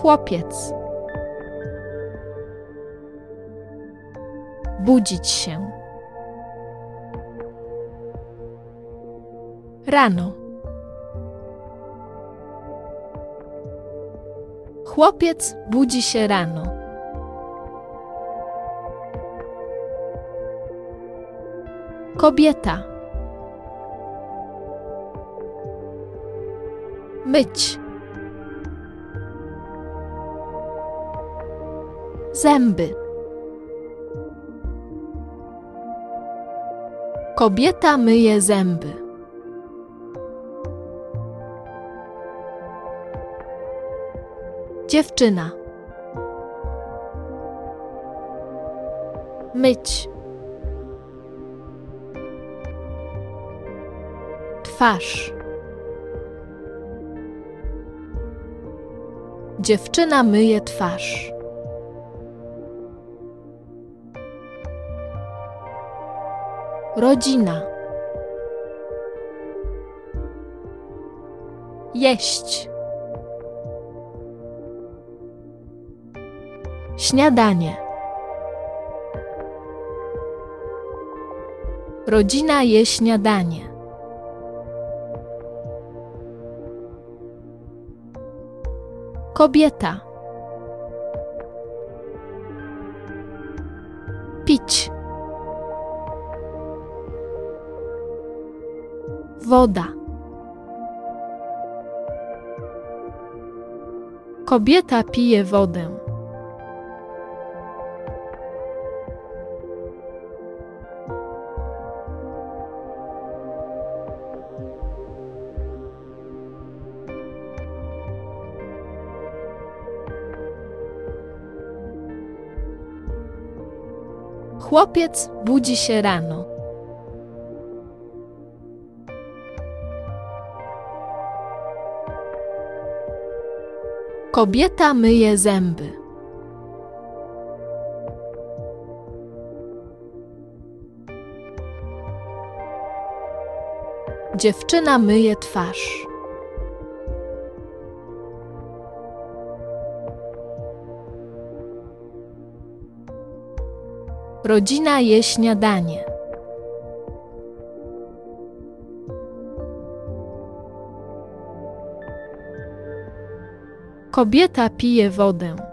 Chłopiec. Budzić się. Rano. Chłopiec budzi się rano. Kobieta. Myć. Zęby. Kobieta myje zęby. Dziewczyna. Myć. Twarz. Dziewczyna myje twarz. Rodzina. Jeść. Śniadanie. Rodzina je śniadanie. Kobieta. Woda. Kobieta pije wodę. Chłopiec budzi się rano. Kobieta myje zęby. Dziewczyna myje twarz. Rodzina je śniadanie. Kobieta pije wodę.